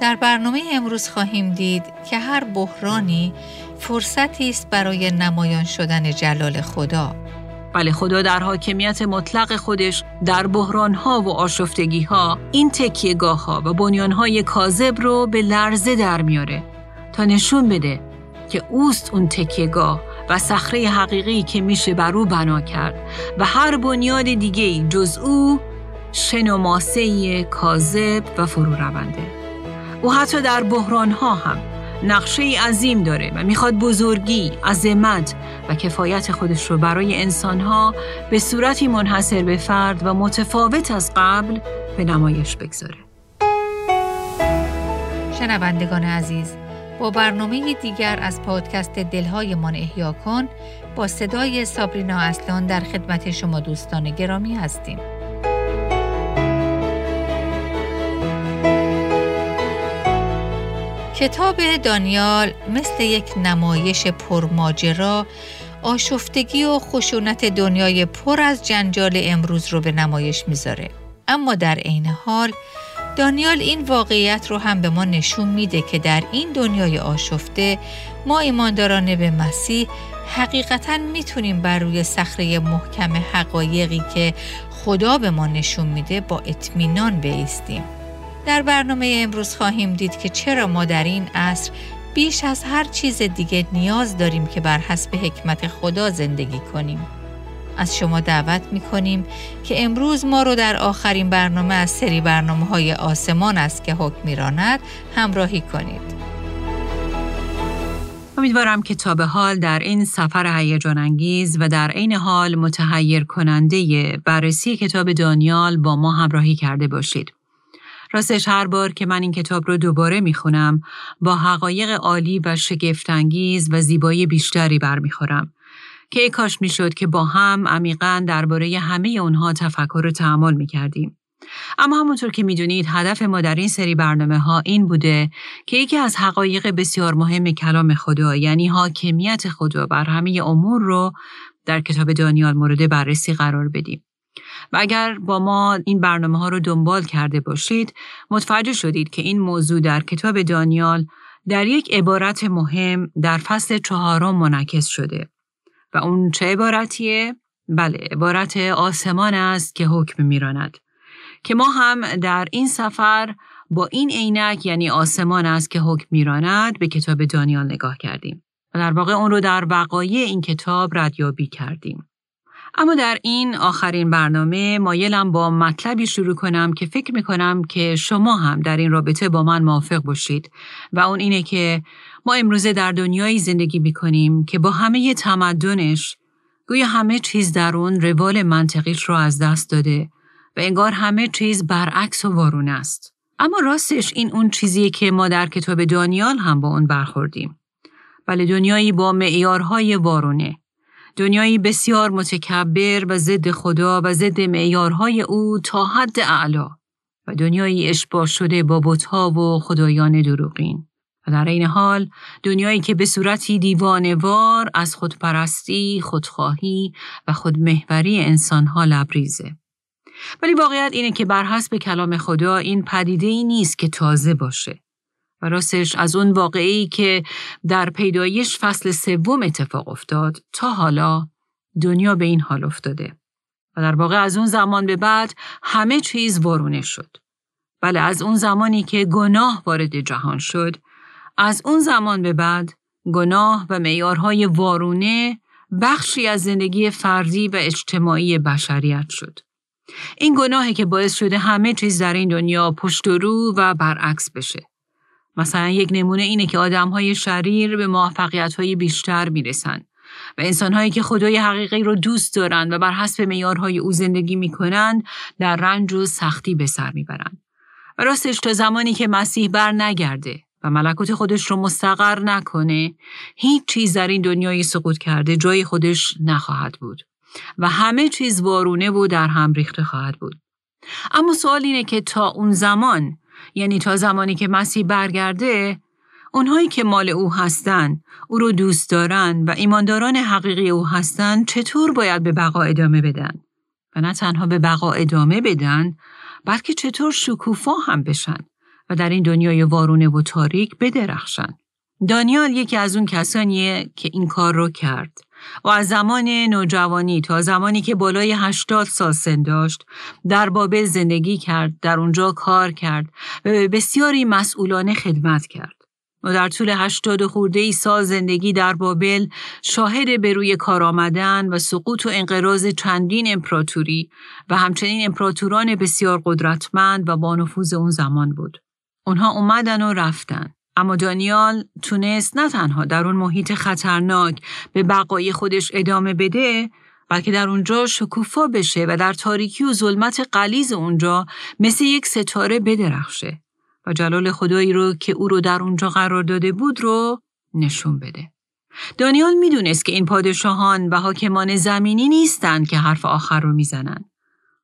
در برنامه امروز خواهیم دید که هر بحرانی فرصتی است برای نمایان شدن جلال خدا. بله خدا در حاکمیت مطلق خودش در بحرانها و آشفتگیها این تکیهگاه ها و بنیانهای کاذب رو به لرزه در میاره تا نشون بده که اوست اون تکیهگاه و صخره حقیقی که میشه بر او بنا کرد و هر بنیاد دیگه جز او شن و کاذب و فرو رونده او حتی در بحران ها هم نقشه عظیم داره و می‌خواد بزرگی، عظمت و کفایت خودش رو برای انسانها به صورتی منحصر به فرد و متفاوت از قبل به نمایش بگذاره. شنوندگان عزیز با برنامه دیگر از پادکست دلهای من احیا کن با صدای سابرینا اصلان در خدمت شما دوستان گرامی هستیم. کتاب دانیال مثل یک نمایش پرماجرا آشفتگی و خشونت دنیای پر از جنجال امروز رو به نمایش می‌ذاره. اما در عین حال دانیال این واقعیت رو هم به ما نشون میده که در این دنیای آشفته ما ایمانداران به مسیح حقیقتا می‌تونیم بر روی صخره محکم حقایقی که خدا به ما نشون میده با اطمینان بیستیم. در برنامه امروز خواهیم دید که چرا ما در این عصر بیش از هر چیز دیگه نیاز داریم که بر حسب حکمت خدا زندگی کنیم. از شما دعوت می کنیم که امروز ما رو در آخرین برنامه از سری برنامه های آسمان است که حکم میراند همراهی کنید. امیدوارم که تا به حال در این سفر هیجان انگیز و در عین حال متحیر کننده بررسی کتاب دانیال با ما همراهی کرده باشید. راستش هر بار که من این کتاب رو دوباره می‌خونم با حقایق عالی و شگفتانگیز و زیبایی بیشتری برمیخورم که ای کاش می‌شد که با هم عمیقا درباره همه اونها تفکر و تعمل می‌کردیم. اما همونطور که می‌دونید هدف ما در این سری برنامه ها این بوده که یکی از حقایق بسیار مهم کلام خدا یعنی حاکمیت خدا بر همه امور رو در کتاب دانیال مورد بررسی قرار بدیم. و اگر با ما این برنامه ها رو دنبال کرده باشید متوجه شدید که این موضوع در کتاب دانیال در یک عبارت مهم در فصل چهارم منعکس شده و اون چه عبارتیه؟ بله عبارت آسمان است که حکم میراند که ما هم در این سفر با این عینک یعنی آسمان است که حکم میراند به کتاب دانیال نگاه کردیم و در واقع اون رو در وقایع این کتاب ردیابی کردیم اما در این آخرین برنامه مایلم با مطلبی شروع کنم که فکر می کنم که شما هم در این رابطه با من موافق باشید و اون اینه که ما امروزه در دنیایی زندگی می کنیم که با همه تمدنش گویا همه چیز در اون روال منطقیش رو از دست داده و انگار همه چیز برعکس و وارون است. اما راستش این اون چیزیه که ما در کتاب دانیال هم با اون برخوردیم. بله دنیایی با معیارهای وارونه دنیایی بسیار متکبر و ضد خدا و ضد معیارهای او تا حد اعلا و دنیایی اشباه شده با بتها و خدایان دروغین و در این حال دنیایی که به صورتی دیوانوار از خودپرستی، خودخواهی و خودمهوری انسانها لبریزه. ولی واقعیت اینه که بر حسب کلام خدا این پدیده ای نیست که تازه باشه. و راستش از اون واقعی که در پیدایش فصل سوم اتفاق افتاد تا حالا دنیا به این حال افتاده. و در واقع از اون زمان به بعد همه چیز وارونه شد. بله از اون زمانی که گناه وارد جهان شد، از اون زمان به بعد گناه و معیارهای وارونه بخشی از زندگی فردی و اجتماعی بشریت شد. این گناهی که باعث شده همه چیز در این دنیا پشت و رو و برعکس بشه. مثلا یک نمونه اینه که آدم های شریر به موفقیت های بیشتر می‌رسن و انسان هایی که خدای حقیقی رو دوست دارند و بر حسب معیارهای او زندگی می‌کنند در رنج و سختی به سر می‌برند. و راستش تا زمانی که مسیح بر نگرده و ملکوت خودش رو مستقر نکنه هیچ چیز در این دنیای سقوط کرده جای خودش نخواهد بود و همه چیز وارونه و در هم ریخته خواهد بود. اما سوال اینه که تا اون زمان یعنی تا زمانی که مسیح برگرده اونهایی که مال او هستند او رو دوست دارن و ایمانداران حقیقی او هستند چطور باید به بقا ادامه بدن و نه تنها به بقا ادامه بدن بلکه چطور شکوفا هم بشن و در این دنیای وارونه و تاریک بدرخشن. دانیال یکی از اون کسانیه که این کار رو کرد و از زمان نوجوانی تا زمانی که بالای هشتاد سال سن داشت در بابل زندگی کرد در اونجا کار کرد و به بسیاری مسئولانه خدمت کرد و در طول هشتاد خورده ای سال زندگی در بابل شاهد به روی کار آمدن و سقوط و انقراض چندین امپراتوری و همچنین امپراتوران بسیار قدرتمند و با نفوذ اون زمان بود. اونها اومدن و رفتن. اما دانیال تونست نه تنها در اون محیط خطرناک به بقای خودش ادامه بده بلکه در اونجا شکوفا بشه و در تاریکی و ظلمت قلیز اونجا مثل یک ستاره بدرخشه و جلال خدایی رو که او رو در اونجا قرار داده بود رو نشون بده. دانیال می‌دونست که این پادشاهان و حاکمان زمینی نیستند که حرف آخر رو می‌زنن.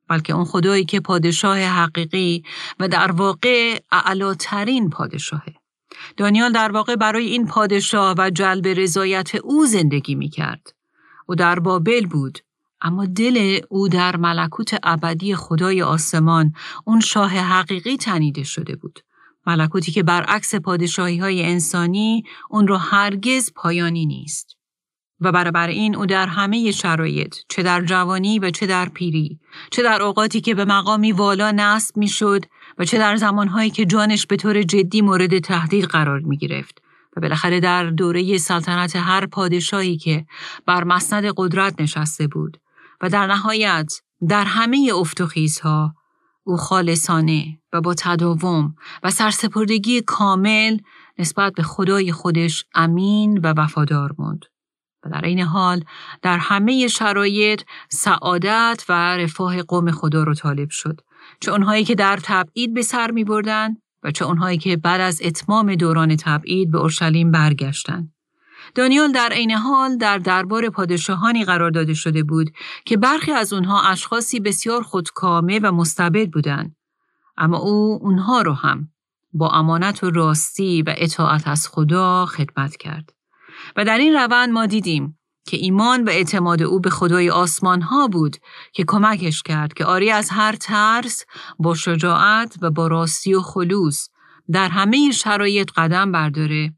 بلکه اون خدایی که پادشاه حقیقی و در واقع اعلاترین پادشاهه. دانیال در واقع برای این پادشاه و جلب رضایت او زندگی می کرد. او در بابل بود اما دل او در ملکوت ابدی خدای آسمان اون شاه حقیقی تنیده شده بود. ملکوتی که برعکس پادشاهی های انسانی اون رو هرگز پایانی نیست. و برابر این او در همه شرایط چه در جوانی و چه در پیری چه در اوقاتی که به مقامی والا نصب می‌شد و چه در زمانهایی که جانش به طور جدی مورد تهدید قرار می گرفت و بالاخره در دوره سلطنت هر پادشاهی که بر مسند قدرت نشسته بود و در نهایت در همه افت و خیزها او خالصانه و با تداوم و سرسپردگی کامل نسبت به خدای خودش امین و وفادار موند. و در این حال در همه شرایط سعادت و رفاه قوم خدا رو طالب شد چه اونهایی که در تبعید به سر می بردن و چه اونهایی که بعد از اتمام دوران تبعید به اورشلیم برگشتند. دانیال در عین حال در دربار پادشاهانی قرار داده شده بود که برخی از اونها اشخاصی بسیار خودکامه و مستبد بودند اما او اونها رو هم با امانت و راستی و اطاعت از خدا خدمت کرد و در این روند ما دیدیم که ایمان و اعتماد او به خدای آسمان ها بود که کمکش کرد که آری از هر ترس با شجاعت و با راستی و خلوص در همه شرایط قدم برداره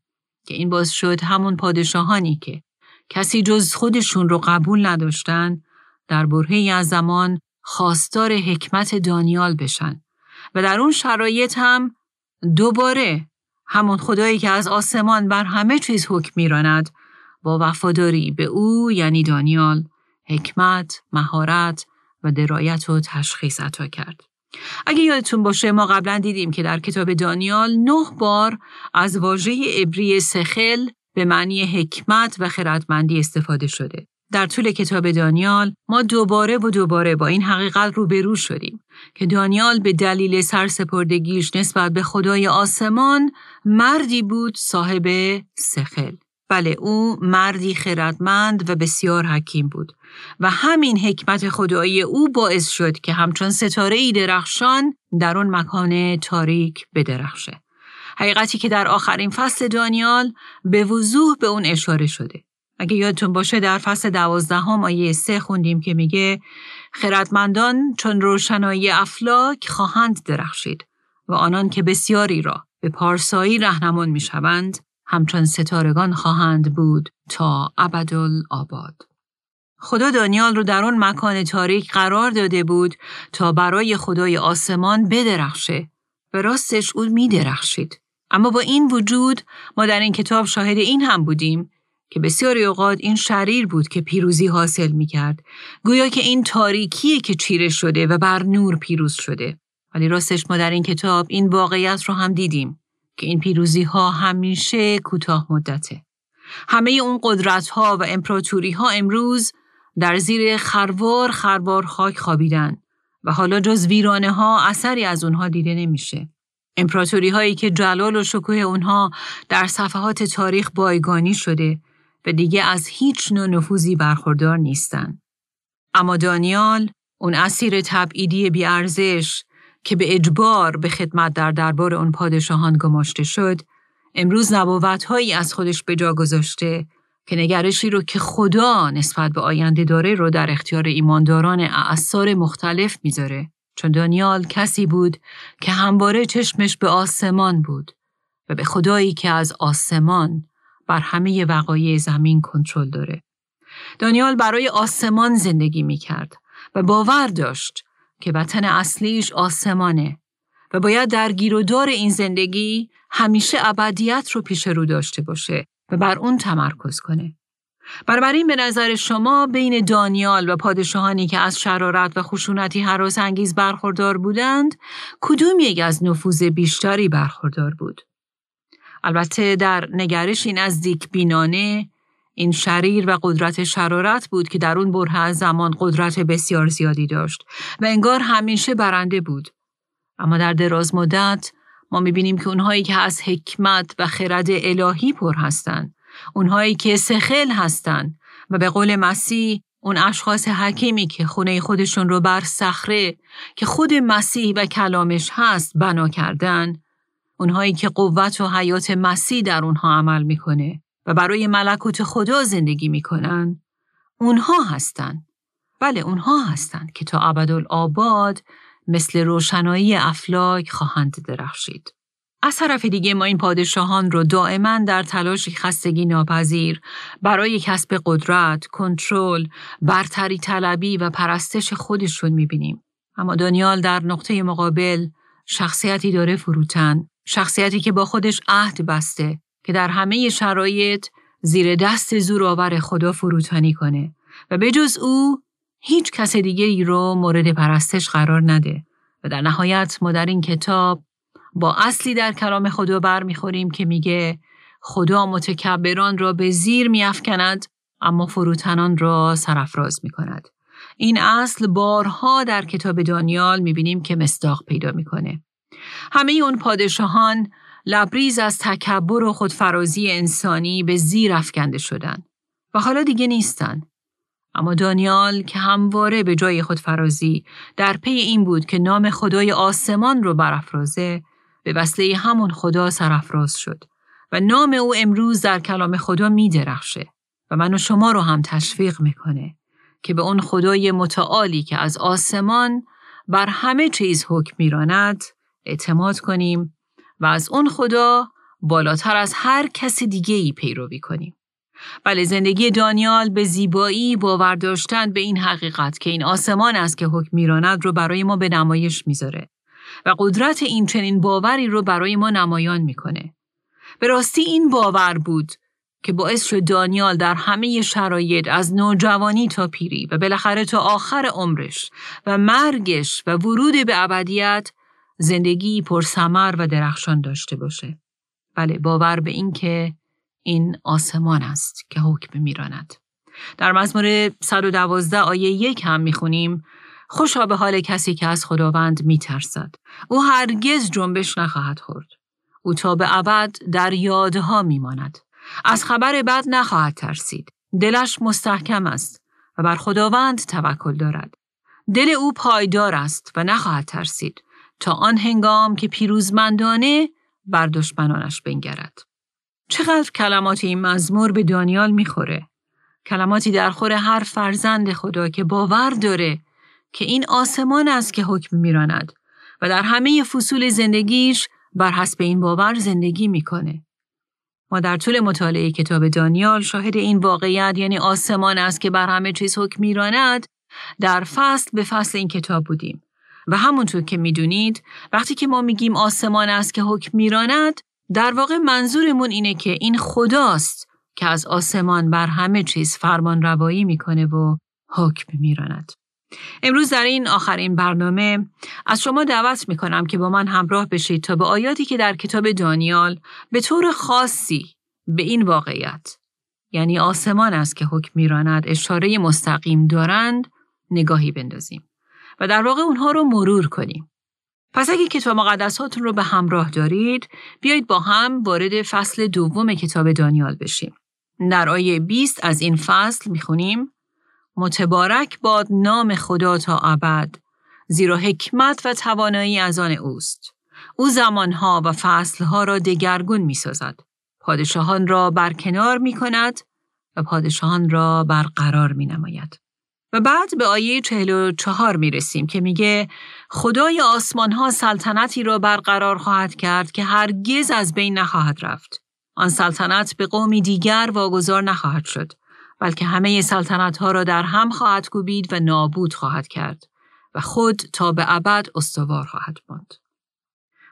که این باز شد همون پادشاهانی که کسی جز خودشون رو قبول نداشتن در برهی از زمان خواستار حکمت دانیال بشن و در اون شرایط هم دوباره همون خدایی که از آسمان بر همه چیز حکم میراند با وفاداری به او یعنی دانیال حکمت، مهارت و درایت و تشخیص عطا کرد. اگه یادتون باشه ما قبلا دیدیم که در کتاب دانیال نه بار از واژه عبری سخل به معنی حکمت و خردمندی استفاده شده. در طول کتاب دانیال ما دوباره و دوباره با این حقیقت روبرو شدیم که دانیال به دلیل سرسپردگیش نسبت به خدای آسمان مردی بود صاحب سخل. بله او مردی خردمند و بسیار حکیم بود و همین حکمت خدایی او باعث شد که همچون ستاره ای درخشان در اون مکان تاریک بدرخشه. حقیقتی که در آخرین فصل دانیال به وضوح به اون اشاره شده. اگه یادتون باشه در فصل دوازدهم آیه سه خوندیم که میگه خردمندان چون روشنایی افلاک خواهند درخشید و آنان که بسیاری را به پارسایی رهنمون می‌شوند همچون ستارگان خواهند بود تا آباد. خدا دانیال رو در اون مکان تاریک قرار داده بود تا برای خدای آسمان بدرخشه و راستش او می درخشید. اما با این وجود ما در این کتاب شاهد این هم بودیم که بسیاری اوقات این شریر بود که پیروزی حاصل می کرد. گویا که این تاریکیه که چیره شده و بر نور پیروز شده. ولی راستش ما در این کتاب این واقعیت رو هم دیدیم. که این پیروزی ها همیشه کوتاه مدته. همه اون قدرت ها و امپراتوری ها امروز در زیر خروار خربار خاک خوابیدن و حالا جز ویرانه ها اثری از اونها دیده نمیشه. امپراتوری هایی که جلال و شکوه اونها در صفحات تاریخ بایگانی شده و دیگه از هیچ نوع نفوذی برخوردار نیستن. اما دانیال اون اسیر تبعیدی بیارزش که به اجبار به خدمت در دربار آن پادشاهان گماشته شد، امروز نبوتهایی از خودش به جا گذاشته که نگرشی رو که خدا نسبت به آینده داره رو در اختیار ایمانداران اعثار مختلف می‌ذاره چون دانیال کسی بود که همواره چشمش به آسمان بود و به خدایی که از آسمان بر همه وقایع زمین کنترل داره. دانیال برای آسمان زندگی می کرد و باور داشت که وطن اصلیش آسمانه و باید در گیر و دار این زندگی همیشه ابدیت رو پیش رو داشته باشه و بر اون تمرکز کنه. بنابراین به نظر شما بین دانیال و پادشاهانی که از شرارت و خشونتی حراس انگیز برخوردار بودند کدوم یک از نفوذ بیشتری برخوردار بود؟ البته در نگرشی نزدیک بینانه این شریر و قدرت شرارت بود که در اون بره از زمان قدرت بسیار زیادی داشت و انگار همیشه برنده بود. اما در دراز مدت ما می‌بینیم که اونهایی که از حکمت و خرد الهی پر هستند اونهایی که سخل هستند و به قول مسیح اون اشخاص حکیمی که خونه خودشون رو بر صخره که خود مسیح و کلامش هست بنا کردن اونهایی که قوت و حیات مسیح در اونها عمل می‌کنه و برای ملکوت خدا زندگی می‌کنن. اونها هستند بله اونها هستند که تا ابدالآباد مثل روشنایی افلاک خواهند درخشید. از طرف دیگه ما این پادشاهان رو دائما در تلاشی خستگی ناپذیر برای کسب قدرت، کنترل، برتری طلبی و پرستش خودشون می‌بینیم. اما دانیال در نقطه مقابل شخصیتی داره فروتن، شخصیتی که با خودش عهد بسته که در همه شرایط زیر دست زورآور خدا فروتنی کنه و به جز او هیچ کس دیگه ای رو مورد پرستش قرار نده و در نهایت ما در این کتاب با اصلی در کلام خدا برمیخوریم که میگه خدا متکبران را به زیر میافکند اما فروتنان را سرفراز می‌کند. این اصل بارها در کتاب دانیال می‌بینیم که مستاق پیدا می‌کنه. همه اون پادشاهان لبریز از تکبر و خودفرازی انسانی به زیر افکنده شدن و حالا دیگه نیستن. اما دانیال که همواره به جای خودفرازی در پی این بود که نام خدای آسمان رو برافرازه به وسیله همون خدا سرافراز شد و نام او امروز در کلام خدا می درخشه و من و شما رو هم تشویق می‌کنه که به اون خدای متعالی که از آسمان بر همه چیز حکم میراند اعتماد کنیم و از اون خدا بالاتر از هر کس دیگه ای پیروی کنیم. بله زندگی دانیال به زیبایی باور داشتن به این حقیقت که این آسمان است که حکم میراند رو برای ما به نمایش می‌ذاره و قدرت این چنین باوری رو برای ما نمایان می‌کنه. به راستی این باور بود که باعث شد دانیال در همه شرایط از نوجوانی تا پیری و بالاخره تا آخر عمرش و مرگش و ورود به ابدیت زندگی پرسمر و درخشان داشته باشه. بله باور به این که این آسمان است که حکم میراند. در مزمور 112 آیه یک هم می‌خونیم خوشا به حال کسی که از خداوند میترسد. او هرگز جنبش نخواهد خورد. او تا به ابد در یادها میماند. از خبر بد نخواهد ترسید. دلش مستحکم است و بر خداوند توکل دارد. دل او پایدار است و نخواهد ترسید تا آن هنگام که پیروزمندانه بر دشمنانش بنگرد. چقدر کلمات این مزمور به دانیال می‌خوره. کلماتی در خور هر فرزند خدا که باور داره که این آسمان است که حکم میراند و در همه فصول زندگیش بر حسب این باور زندگی می‌کنه. ما در طول مطالعه کتاب دانیال شاهد این واقعیت یعنی آسمان است که بر همه چیز حکم میراند در فصل به فصل این کتاب بودیم و همونطور که می‌دونید وقتی که ما میگیم آسمان است که حکم میراند در واقع منظورمون اینه که این خداست که از آسمان بر همه چیز فرمان روایی می‌کنه و حکم میراند. امروز در این آخرین برنامه از شما دعوت می کنم که با من همراه بشید تا به آیاتی که در کتاب دانیال به طور خاصی به این واقعیت یعنی آسمان است که حکم میراند اشاره مستقیم دارند نگاهی بندازیم و در واقع اونها رو مرور کنیم. پس اگه کتاب مقدساتون رو به همراه دارید بیایید با هم وارد فصل دوم کتاب دانیال بشیم. در آیه 20 از این فصل می‌خونیم متبارک باد نام خدا تا ابد زیرا حکمت و توانایی از آن اوست او زمانها و فصلها را دگرگون می سازد. پادشاهان را برکنار می کند و پادشاهان را برقرار می نماید. و بعد به آیه 44 می رسیم که میگه خدای آسمان ها سلطنتی را برقرار خواهد کرد که هرگز از بین نخواهد رفت. آن سلطنت به قومی دیگر واگذار نخواهد شد بلکه همه سلطنت ها را در هم خواهد کوبید و نابود خواهد کرد و خود تا به ابد استوار خواهد ماند.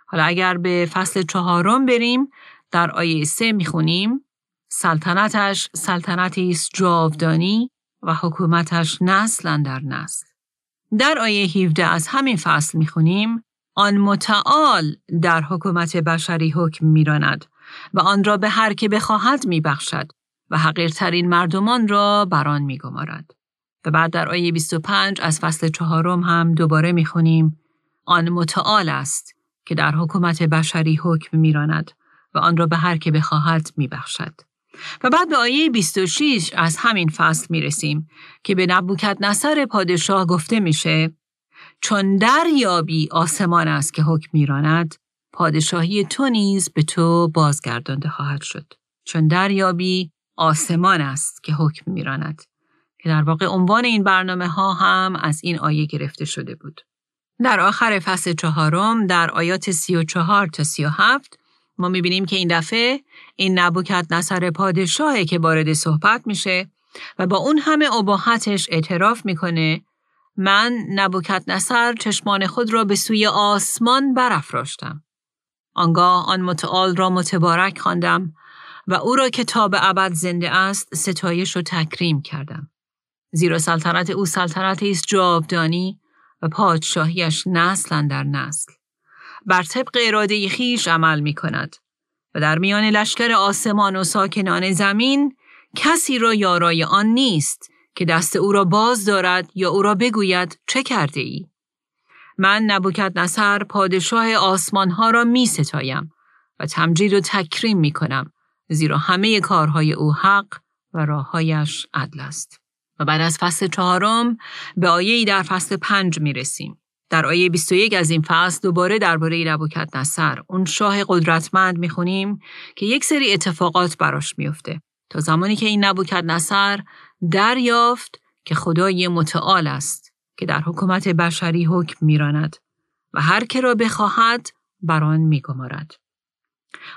حالا اگر به فصل چهارم بریم در آیه سه می‌خونیم سلطنتش سلطنتی است جاودانی و حکومتش نسل در نسل. در آیه 17 از همین فصل می‌خونیم آن متعال در حکومت بشری حکم میراند و آن را به هر که بخواهد میبخشد و حقیرترین مردمان را بر آن میگمارد. و بعد در آیه 25 از فصل چهارم هم دوباره می‌خونیم آن متعال است که در حکومت بشری حکم میراند و آن را به هر که بخواهد میبخشد. و بعد به آیه 26 از همین فصل می رسیم که به نبوکت نصر پادشاه گفته میشه چون دریابی آسمان است که حکم میراند پادشاهی تو نیز به تو بازگردانده خواهد شد. چون دریابی آسمان است که حکم میراند. که در واقع عنوان این برنامه ها هم از این آیه گرفته شده بود. در آخر فصل چهارم در آیات 34 تا 37 ما می‌بینیم که این دفعه این نبوکت نصر پادشاهه که وارد صحبت میشه و با اون همه عباحتش اعتراف می‌کنه من نبوکت نصر چشمان خود را به سوی آسمان برافراشتم. آنگاه آن متعال را متبارک خواندم و او را که تا به ابد زنده است ستایش و تکریم کردم. زیرا سلطنت او سلطنتی است جاودانی و پادشاهیش نسل در نسل. بر طبق اراده خیش عمل می کند و در میان لشکر آسمان و ساکنان زمین کسی را یارای آن نیست که دست او را باز دارد یا او را بگوید چه کرده ای؟ من نبوکت نصر پادشاه آسمان ها را می ستایم و تمجید و تکریم می کنم زیرا همه کارهای او حق و راههایش عدل است. و بعد از فصل چهارم به آیه در فصل پنج می رسیم. در آیه 21 از این فصل دوباره درباره نبوکت نصر اون شاه قدرتمند می‌خونیم که یک سری اتفاقات براش میفته تا زمانی که این نبوکت نصر دریافت که خدای متعال است که در حکومت بشری حکم میراند و هر که را بخواهد بر آن میگمارد.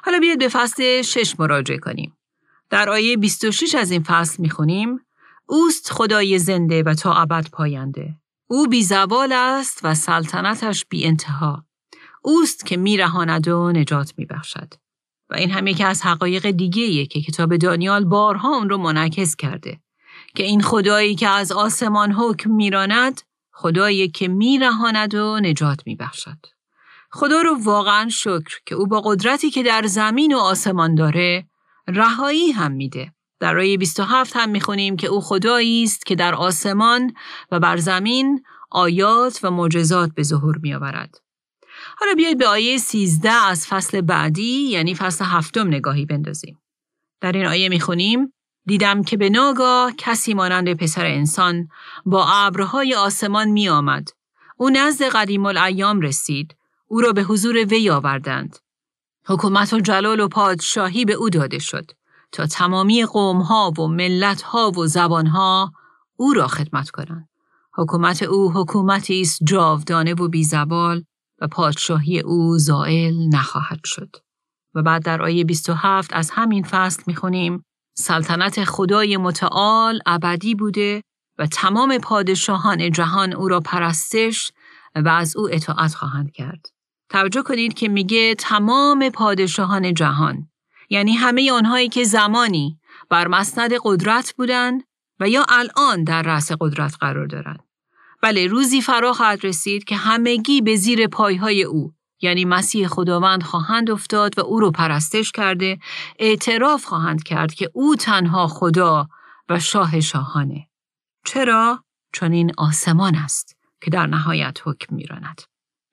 حالا بیاید به فصل شش مراجعه کنیم. در آیه 26 از این فصل می‌خونیم اوست خدای زنده و تا ابد پاینده او بی زوال است و سلطنتش بی انتها. اوست که میرهاند و نجات میبخشد. و این هم یکی از حقایق دیگه که کتاب دانیال بارها اون رو منعکس کرده. که این خدایی که از آسمان حکم میراند خدایی که میرهاند و نجات میبخشد. خدا رو واقعا شکر که او با قدرتی که در زمین و آسمان داره رهایی هم میده. در آیه 27 هم می‌خونیم که او خدایی است که در آسمان و بر زمین آیات و معجزات به ظهور میآورد. حالا بیایید به آیه 13 از فصل بعدی یعنی فصل هفتم نگاهی بندازیم. در این آیه می‌خونیم دیدم که به ناگاه کسی مانند پسر انسان با ابرهای آسمان می آمد. او نزد قدیم الایام رسید. او را به حضور وی آوردند. حکومت و جلال و پادشاهی به او داده شد. تا تمامی قومها و ملتها و زبانها او را خدمت کنند. حکومت او حکومتی است جاودانه و بیزوال و پادشاهی او زائل نخواهد شد. و بعد در آیه 27 از همین فصل می‌خونیم سلطنت خدای متعال ابدی بوده و تمام پادشاهان جهان او را پرستش و از او اطاعت خواهند کرد. توجه کنید که میگه تمام پادشاهان جهان یعنی همه آنهایی که زمانی بر مسند قدرت بودند و یا الان در رأس قدرت قرار دارند. بله روزی فرا خواهد رسید که همگی به زیر پایهای او یعنی مسیح خداوند خواهند افتاد و او رو پرستش کرده اعتراف خواهند کرد که او تنها خدا و شاه شاهانه. چرا؟ چون این آسمان است که در نهایت حکم میراند.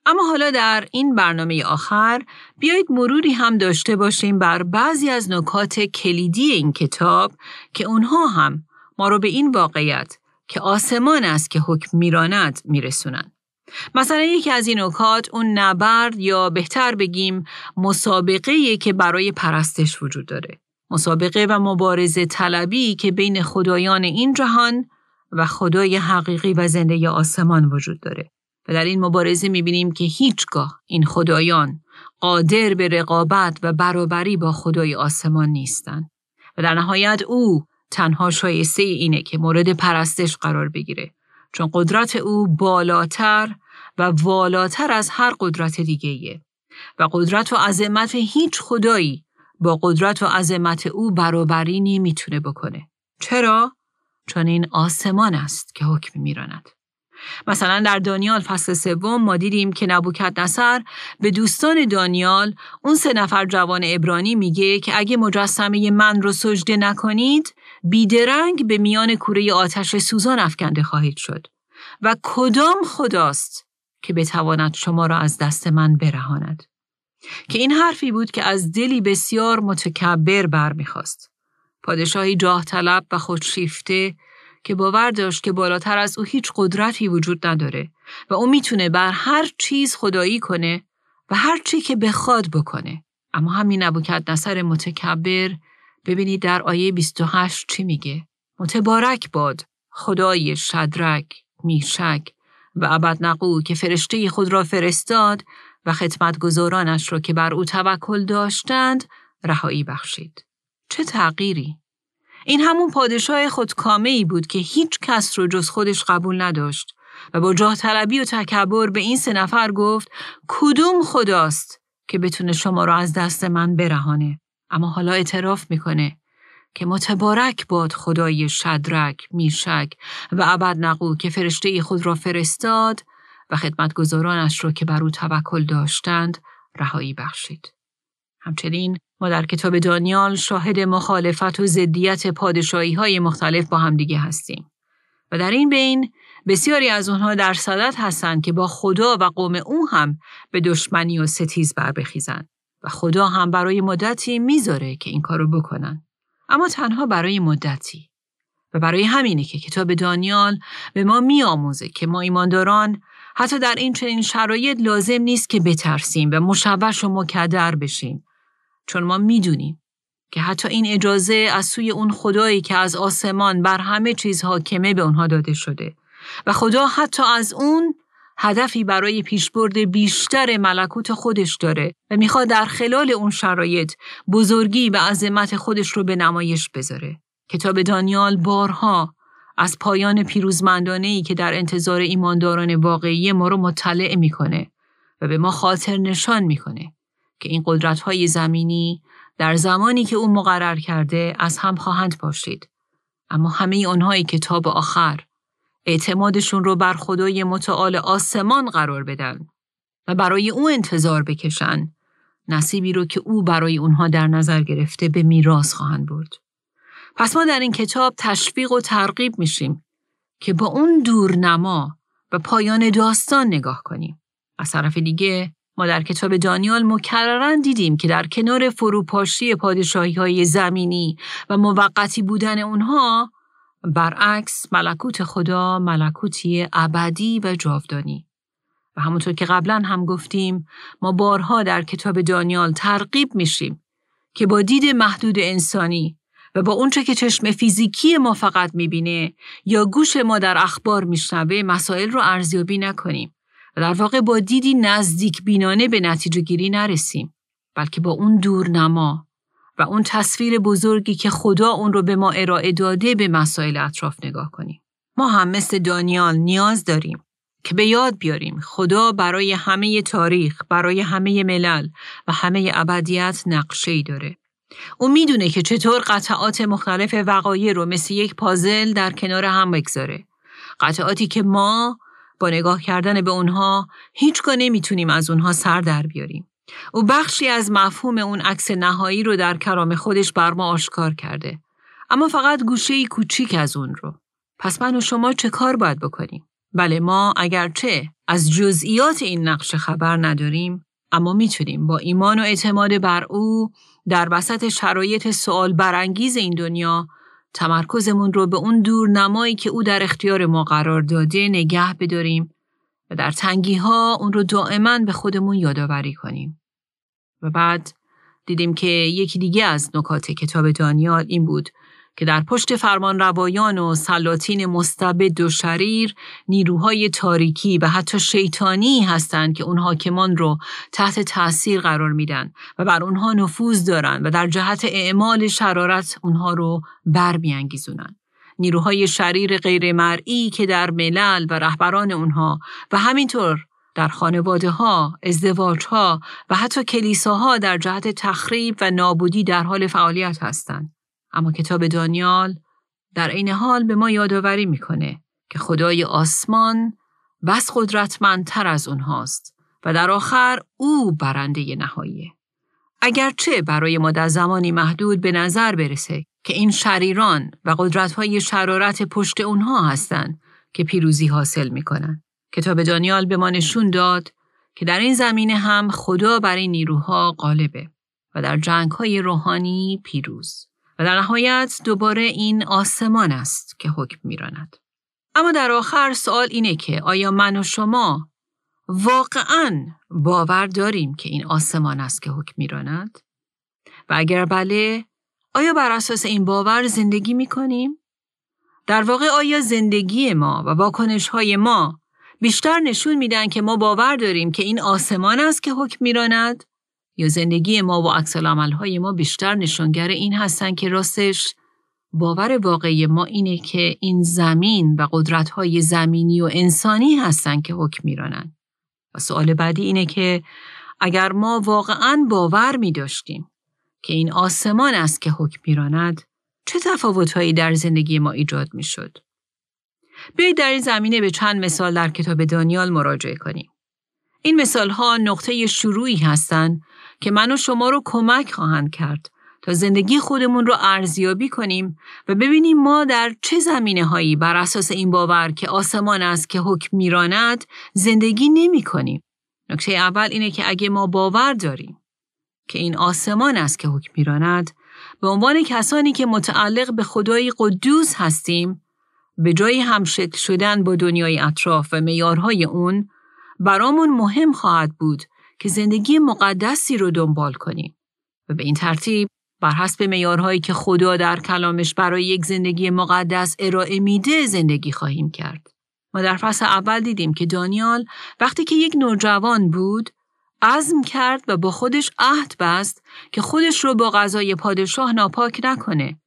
اما حالا در این برنامه آخر بیایید مروری هم داشته باشیم بر بعضی از نکات کلیدی این کتاب که اونها هم ما رو به این واقعیت که آسمان است که حکم میراند میرسونند. مثلا یکی از این نکات اون نبرد یا بهتر بگیم مسابقه که برای پرستش وجود داره. مسابقه و مبارزه طلبی که بین خدایان این جهان و خدای حقیقی و زنده آسمان وجود داره. و در این مبارزه می‌بینیم که هیچگاه این خدایان قادر به رقابت و برابری با خدای آسمان نیستند. و در نهایت او تنها شایسته اینه که مورد پرستش قرار بگیره چون قدرت او بالاتر و والاتر از هر قدرت دیگه و قدرت و عظمت هیچ خدایی با قدرت و عظمت او برابری نمی‌تونه بکنه. چرا؟ چون این آسمان است که حکم میراند. مثلا در دانیال فصل سوم ما دیدیم که نبوکت نصر به دوستان دانیال اون سه نفر جوان ابرانی میگه که اگه مجسمه من رو سجده نکنید بیدرنگ به میان کوره آتش سوزان افکنده خواهید شد و کدام خداست که بتواند شما را از دست من برهاند؟ که این حرفی بود که از دلی بسیار متکبر برمیخواست پادشاهی جاه طلب و خودشیفته که باور داشت که بالاتر از او هیچ قدرتی وجود نداره و او می‌تونه بر هر چیز خدایی کنه و هر چی که بخواد بکنه. اما همین نبوکت نصر متکبر ببینید در آیه 28 چی میگه؟ متبارک باد خدای شدرک، میشک و ابدنقو که فرشته خود را فرستاد و خدمتگزارانش را که بر او توکل داشتند رهایی بخشید. چه تغییری؟ این همون پادشاه خودکامه ای بود که هیچ کس رو جز خودش قبول نداشت و با جاه طلبی و تکبر به این سه نفر گفت کدوم خداست که بتونه شما رو از دست من برهانه اما حالا اعتراف می‌کنه که متبارک باد خدای شدرک، میشک و عبد نقو که فرشته خود را فرستاد و خدمتگزارانش رو که بر او توکل داشتند رهایی بخشید. همچنین ما در کتاب دانیال شاهد مخالفت و ضدیت پادشاهی های مختلف با همدیگه هستیم. و در این بین بسیاری از اونها در صدت هستند که با خدا و قوم او هم به دشمنی و ستیز بر بخیزن و خدا هم برای مدتی می‌ذاره که این کارو بکنن. اما تنها برای مدتی. و برای همینه که کتاب دانیال به ما میآموزه که ما ایمانداران حتی در این چنین شرایط لازم نیست که بترسیم و مشوش و مکدر بشیم چون ما می‌دونیم که حتی این اجازه از سوی اون خدایی که از آسمان بر همه چیز حاکمه به اونها داده شده و خدا حتی از اون هدفی برای پیشبرد بیشتر ملکوت خودش داره و می‌خواد در خلال اون شرایط بزرگی و عظمت خودش رو به نمایش بذاره. کتاب دانیال بارها از پایان پیروزمندانه ای که در انتظار ایمانداران واقعی ما رو مطلع می‌کنه و به ما خاطر نشان می‌کنه که این قدرت های زمینی در زمانی که او مقرر کرده از هم خواهند باشید. اما همه آنهایی که تا به آخر اعتمادشون رو بر خدای متعال آسمان قرار بدن و برای او انتظار بکشن نصیبی رو که او برای اونها در نظر گرفته به میراث خواهند برد. پس ما در این کتاب تشویق و ترغیب میشیم که با اون دورنما و پایان داستان نگاه کنیم. از طرف دیگه ما در کتاب دانیال مکررن دیدیم که در کنار فروپاشی پادشاهی های زمینی و موقتی بودن اونها برعکس ملکوت خدا ملکوتی ابدی و جاودانی. و همونطور که قبلا هم گفتیم ما بارها در کتاب دانیال ترغیب میشیم که با دید محدود انسانی و با اونچه که چشم فیزیکی ما فقط می‌بینه یا گوش ما در اخبار میشنوه مسائل رو ارزیابی نکنیم. و در واقع با دیدی نزدیک بینانه به نتیجه گیری نرسیم بلکه با اون دورنما و اون تصویر بزرگی که خدا اون رو به ما ارائه داده به مسائل اطراف نگاه کنیم. ما هم مثل دانیال نیاز داریم که به یاد بیاریم خدا برای همه تاریخ، برای همه ملل و همه ابدیت نقشه داره. او می‌دونه که چطور قطعات مختلف وقایع رو مثل یک پازل در کنار هم بگذاره. قطعاتی که ما با نگاه کردن به اونها هیچگاه نمی‌تونیم از اونها سر در بیاریم. او بخشی از مفهوم اون عکس نهایی رو در کرام خودش بر ما آشکار کرده. اما فقط گوشه کوچیک از اون رو. پس من و شما چه کار باید بکنیم؟ بله ما اگرچه از جزئیات این نقشه خبر نداریم اما می‌تونیم با ایمان و اعتماد بر او در وسط شرایط سوال برانگیز این دنیا تمرکزمون رو به اون دور نمایی که او در اختیار ما قرار داده نگه بداریم و در تنگی ها اون رو دائما به خودمون یادآوری کنیم. و بعد دیدیم که یکی دیگه از نکات کتاب دانیال این بود که در پشت فرمان روایان و سلاطین مستبد و شریر نیروهای تاریکی و حتی شیطانی هستند که اون حاکمان رو تحت تأثیر قرار میدن و بر اونها نفوذ دارن و در جهت اعمال شرارت اونها رو برمیانگیزونن. نیروهای شریر غیر مرئی که در ملل و رهبران اونها و همینطور در خانواده ها، ازدواج ها و حتی کلیساها در جهت تخریب و نابودی در حال فعالیت هستند. اما کتاب دانیال در عین حال به ما یادآوری می‌کنه که خدای آسمان بس قدرتمندتر از اونهاست و در آخر او برنده نهاییه. اگرچه برای ما در زمانی محدود به نظر برسه که این شریران و قدرتهای شرارت پشت اونها هستند که پیروزی حاصل می‌کنن. کتاب دانیال به ما نشون داد که در این زمینه هم خدا بر این نیروها غالبه و در جنگ های روحانی پیروز. در نهایت دوباره این آسمان است که حکم میراند. اما در آخر سوال اینه که آیا من و شما واقعا باور داریم که این آسمان است که حکم میراند؟ و اگر بله، آیا بر اساس این باور زندگی می کنیم؟ در واقع آیا زندگی ما و واکنش های ما بیشتر نشون میدن که ما باور داریم که این آسمان است که حکم میراند یا زندگی ما و عکس های ما بیشتر نشانگر این هستن که راستش باور واقعی ما اینه که این زمین و قدرت های زمینی و انسانی هستن که حکم میرانن. و سوال بعدی اینه که اگر ما واقعا باور می داشتیم که این آسمان است که حکم میراند چه تفاوتهایی در زندگی ما ایجاد می شد؟ بیایید در این زمینه به چند مثال در کتاب دانیال مراجعه کنیم. این مثال ها نقطه شروعی هستند که من و شما رو کمک خواهند کرد تا زندگی خودمون رو ارزیابی کنیم و ببینیم ما در چه زمینه هایی بر اساس این باور که آسمان است که حکم میراند زندگی نمی کنیم. نکته اول اینه که اگه ما باور داریم که این آسمان است که حکم میراند به عنوان کسانی که متعلق به خدای قدوس هستیم به جای همشکل شدن با دنیای اطراف و میارهای اون برامون مهم خواهد بود که زندگی مقدسی رو دنبال کنیم و به این ترتیب بر حسب میارهایی که خدا در کلامش برای یک زندگی مقدس ارائه میده زندگی خواهیم کرد. ما در فصل اول دیدیم که دانیال وقتی که یک نوجوان بود عزم کرد و با خودش عهد بست که خودش رو با غذای پادشاه ناپاک نکنه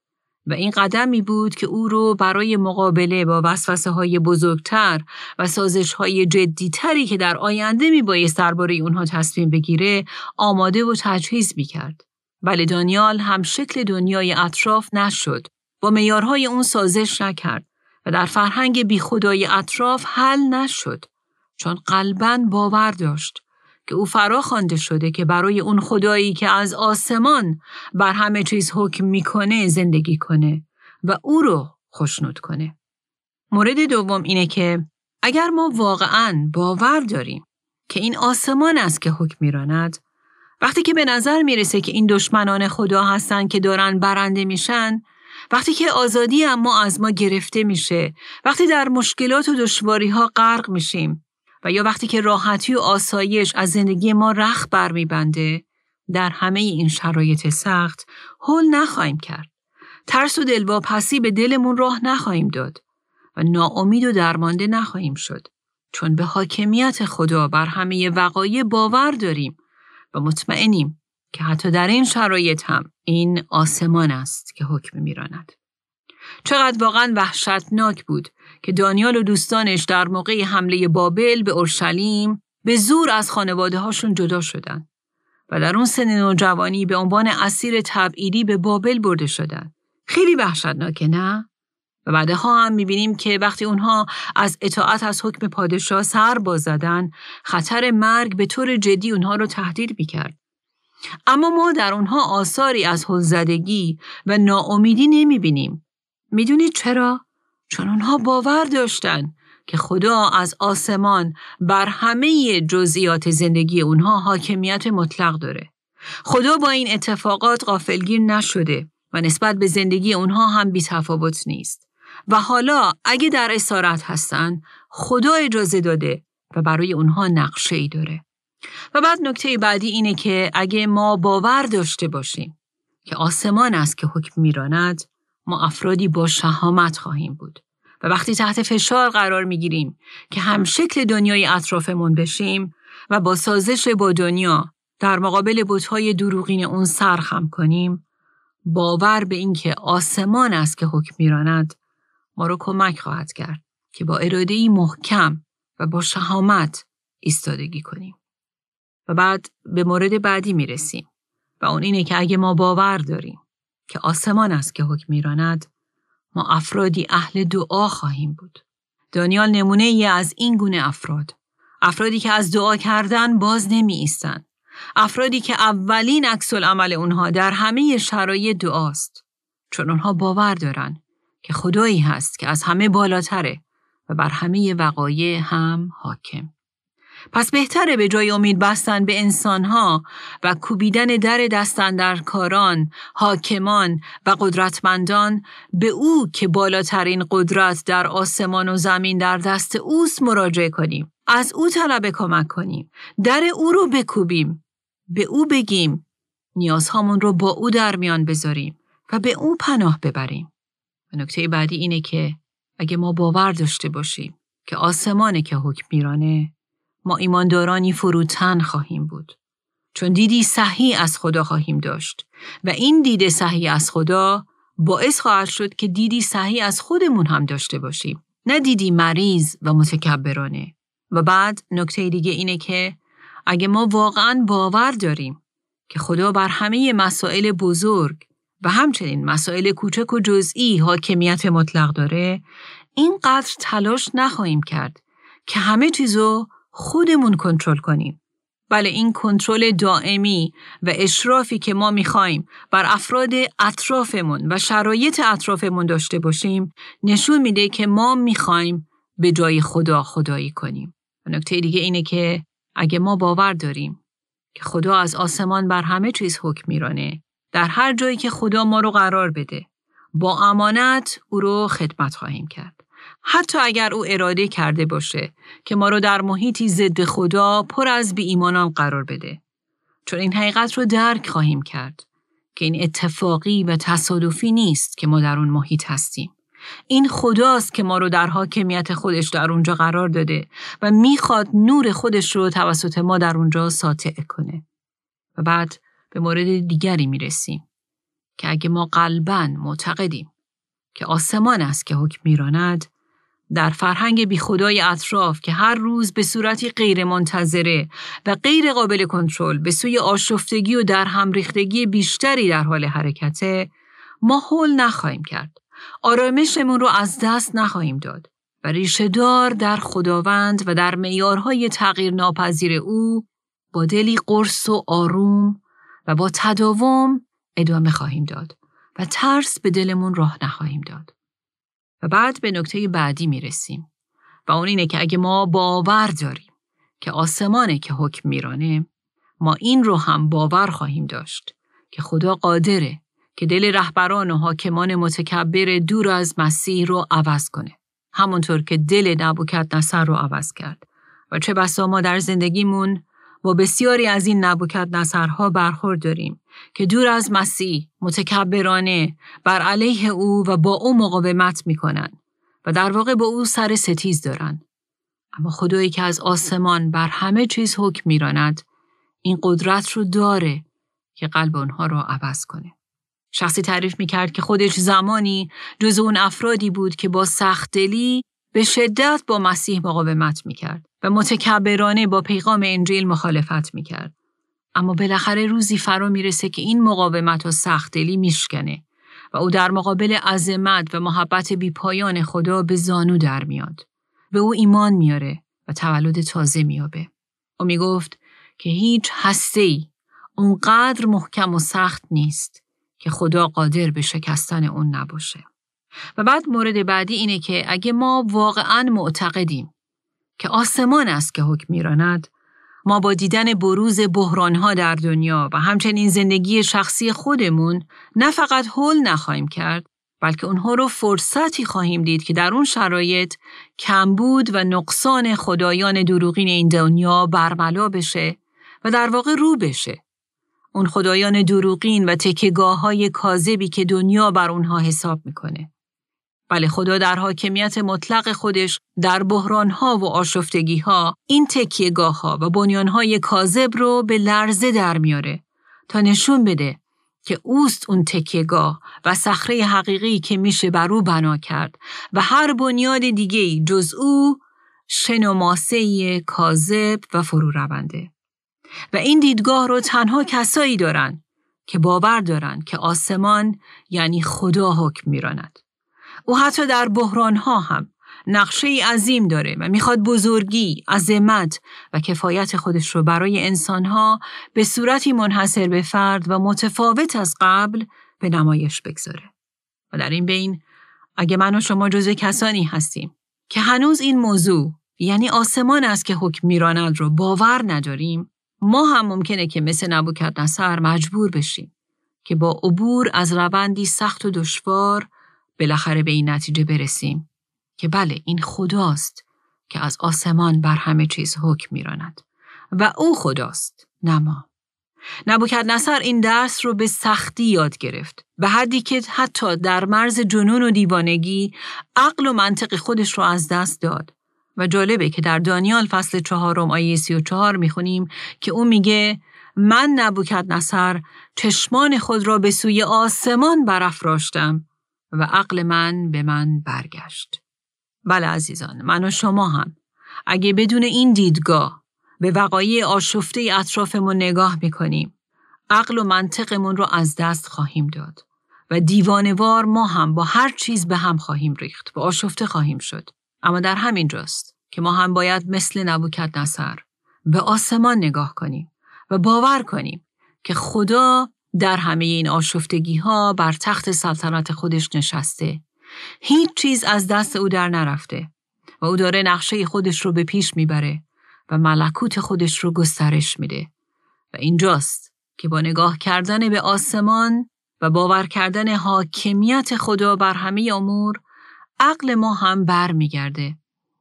و این قدمی بود که او رو برای مقابله با وسوسه های بزرگتر و سازش های جدیتری که در آینده می بایست درباره اونها تصمیم بگیره آماده و تجهیز می کرد. ولی دانیال هم شکل دنیای اطراف نشد. با میارهای اون سازش نکرد و در فرهنگ بی خدای اطراف حل نشد. چون قلبا باور داشت که او فرا خوانده شده که برای اون خدایی که از آسمان بر همه چیز حکم می‌کنه زندگی کنه و او رو خوشنود کنه. مورد دوم اینه که اگر ما واقعا باور داریم که این آسمان است که حکم میراند وقتی که به نظر می‌رسه که این دشمنان خدا هستن که دارن برنده میشن وقتی که آزادی اما از ما گرفته میشه وقتی در مشکلات و دشواری ها غرق میشیم و یا وقتی که راحتی و آسایش از زندگی ما رخ بر میبنده در همه این شرایط سخت حل نخواهیم کرد. ترس و دلواپسی به دلمون راه نخواهیم داد و ناامید و درمانده نخواهیم شد چون به حاکمیت خدا بر همه وقایع باور داریم و مطمئنیم که حتی در این شرایط هم این آسمان است که حکم میراند. چقدر واقعا وحشتناک بود که دانیال و دوستانش در موقع حمله بابل به اورشلیم به زور از خانواده هاشون جدا شدن و در اون سن نوجوانی به عنوان اسیر تبعیدی به بابل برده شدن. خیلی وحشتناکه نه؟ و بعدها هم می‌بینیم که وقتی اونها از اطاعت از حکم پادشاه سر بازدن خطر مرگ به طور جدی اونها رو تهدید می‌کرد. اما ما در اونها آثاری از حلزدگی و ناامیدی نمی‌بینیم. می‌دونید چرا؟ چون اونها باور داشتن که خدا از آسمان بر همه جزئیات زندگی اونها حاکمیت مطلق داره. خدا با این اتفاقات غافلگیر نشده و نسبت به زندگی اونها هم بی تفاوت نیست. و حالا اگه در اسارت هستن خدا اجازه داده و برای اونها نقشه ای داره. و بعد نکته بعدی اینه که اگه ما باور داشته باشیم که آسمان است که حکم میراند ما افرادی با شهامت خواهیم بود. و وقتی تحت فشار قرار می گیریم که هم شکل دنیای اطرافمون بشیم و با سازش با دنیا در مقابل بوتهای دروغین اون سرخم کنیم باور به اینکه آسمان است که حکم میراند ما رو کمک خواهد کرد که با اراده محکم و با شهامت ایستادگی کنیم. و بعد به مورد بعدی می رسیم و اون اینه که اگه ما باور داریم که آسمان است که حکم میراند ما افرادی اهل دعا خواهیم بود. دانیال نمونه ای از این گونه افراد. افرادی که از دعا کردن باز نمی ایستن. افرادی که اولین عکس عمل اونها در همه شرایط دعاست. چون اونها باور دارن که خدایی هست که از همه بالاتره و بر همه وقایع هم حاکم. پس بهتره به جای امید بستن به انسانها و کوبیدن در دستن در کاران، حاکمان و قدرتمندان به او که بالاترین قدرت در آسمان و زمین در دست اوست مراجعه کنیم. از او طلب کمک کنیم. در او رو بکوبیم. به او بگیم. نیازهامون رو با او در میان بذاریم و به او پناه ببریم. و نکته بعدی اینه که اگه ما باور داشته باشیم که آسمانه که حکم میرانه ما ایماندارانی فروتن خواهیم بود. چون دیدی صحیح از خدا خواهیم داشت و این دید صحیح از خدا باعث خواهد شد که دیدی صحیح از خودمون هم داشته باشیم. نه دیدی مریض و متکبرانه. و بعد نکته دیگه اینه که اگه ما واقعا باور داریم که خدا بر همه مسائل بزرگ و همچنین مسائل کوچک و جزئی حاکمیت مطلق داره اینقدر تلاش نخواهیم کرد که همه چیزو خودمون کنترل کنیم. بله این کنترل دائمی و اشرافی که ما می‌خوایم بر افراد اطرافمون و شرایط اطرافمون داشته باشیم نشون میده که ما می‌خوایم به جای خدا خدایی کنیم. و نکته دیگه اینه که اگه ما باور داریم که خدا از آسمان بر همه چیز حکم میرانه در هر جایی که خدا ما رو قرار بده با امانت او رو خدمت خواهیم کرد. حتی اگر او اراده کرده باشه که ما رو در محیطی ضد خدا پر از بی ایمانان قرار بده. چون این حقیقت رو درک خواهیم کرد که این اتفاقی و تصادفی نیست که ما در اون محیط هستیم. این خداست که ما رو در حاکمیت خودش در اونجا قرار داده و می‌خواد نور خودش رو توسط ما در اونجا ساطع کنه. و بعد به مورد دیگری می‌رسیم که اگه ما قلبا معتقدیم که آسمان است که حکم میراند در فرهنگ بی خدای اطراف که هر روز به صورتی غیر منتظره و غیر قابل کنترل به سوی آشفتگی و در هم ریختگی بیشتری در حال حرکته ما حل نخواهیم کرد. آرامشمون رو از دست نخواهیم داد و ریشهدار در خداوند و در میارهای تغییر ناپذیر او با دلی قرص و آروم و با تداوم ادامه خواهیم داد و ترس به دلمون راه نخواهیم داد. و بعد به نکته بعدی می رسیم و اون اینه که اگه ما باور داریم که آسمانه که حکم میرانه ما این رو هم باور خواهیم داشت که خدا قادره که دل رهبران و حاکمان متکبر دور از مسیح رو عوض کنه. همونطور که دل نبوکت نصر رو عوض کرد. و چه بسا ما در زندگیمون با بسیاری از این نبوکت نصرها برخورد داریم. که دور از مسیح متکبرانه بر علیه او و با او مقاومت می‌کنن و در واقع با او سر ستیز دارن. اما خدایی که از آسمان بر همه چیز حکم میراند این قدرت رو داره که قلب اونها رو عوض کنه. شخصی تعریف می‌کرد که خودش زمانی جز اون افرادی بود که با سخت دلی به شدت با مسیح مقاومت می‌کرد و متکبرانه با پیغام انجیل مخالفت می‌کرد. اما بالاخره روزی فرا می‌رسه که این مقاومت و سختدلی میشکنه و او در مقابل عظمت و محبت بیپایان خدا به زانو در میاد. به او ایمان میاره و تولد تازه میابه. او می‌گفت که هیچ هسته اونقدر محکم و سخت نیست که خدا قادر به شکستن اون نباشه. و بعد مورد بعدی اینه که اگه ما واقعا معتقدیم که آسمان است که حکم میراند ما با دیدن بروز بحرانها در دنیا و همچنین زندگی شخصی خودمون نه فقط حل نخواهیم کرد بلکه اونها رو فرصتی خواهیم دید که در اون شرایط کمبود و نقصان خدایان دروغین این دنیا برملا بشه و در واقع رو بشه. اون خدایان دروغین و تکگاه های کاذبی که دنیا بر اونها حساب می‌کنه. بله خدا در حاکمیت مطلق خودش در ها و ها این تکیهگاه ها و بنیان های کاذب رو به لرزه در میاره تا نشون بده که اوست اون تکیهگاه و صخره حقیقی که میشه بر او بنا کرد و هر بنیاد دیگه جز او شن و ماسه کاذب و فرو رونده. و این دیدگاه رو تنها کسایی دارن که باور دارن که آسمان یعنی خدا حکم میراند. او حتی در بحران ها هم نقشه عظیم داره و می‌خواد بزرگی، عظمت و کفایت خودش رو برای انسانها به صورتی منحصر به فرد و متفاوت از قبل به نمایش بگذاره. و در این بین اگه من و شما جزو کسانی هستیم که هنوز این موضوع یعنی آسمان است که حکم میراند رو باور نداریم ما هم ممکنه که مثل نبوکت نصر مجبور بشیم که با عبور از روندی سخت و دشوار بالاخره به این نتیجه برسیم که بله این خداست که از آسمان بر همه چیز حکم میراند. و او خداست نه ما. نبوکت نصر این درس رو به سختی یاد گرفت به حدی که حتی در مرز جنون و دیوانگی عقل و منطق خودش رو از دست داد. و جالبه که در دانیال فصل چهارم آیه سی و چهار می‌خونیم که او میگه من نبوکت نصر چشمان خود را به سوی آسمان برافراشتم. و عقل من به من برگشت. بله عزیزان من و شما هم اگه بدون این دیدگاه به وقایع آشفته اطرافمون نگاه می‌کنیم عقل و منطقمون رو از دست خواهیم داد و دیوانوار ما هم با هر چیز به هم خواهیم ریخت و آشفته خواهیم شد. اما در همین جاست که ما هم باید مثل نبوکت نصر به آسمان نگاه کنیم و باور کنیم که خدا در همه این آشفتگی ها بر تخت سلطنت خودش نشسته. هیچ چیز از دست او در نرفته و او داره نقشه خودش رو به پیش می‌بره و ملکوت خودش رو گسترش میده. و اینجاست که با نگاه کردن به آسمان و باور کردن حاکمیت خدا بر همه امور عقل ما هم بر میگرده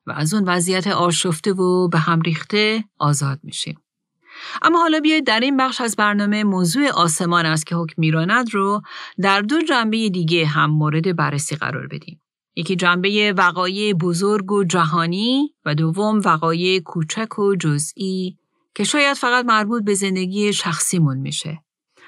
و از اون وضعیت آشفته و به هم ریخته آزاد میشیم. اما حالا بیایید در این بخش از برنامه موضوع آسمان است که حکم میراند رو در دو جنبه دیگه هم مورد بررسی قرار بدیم. یکی جنبه وقایع بزرگ و جهانی و دوم وقایع کوچک و جزئی که شاید فقط مربوط به زندگی شخصیمون میشه.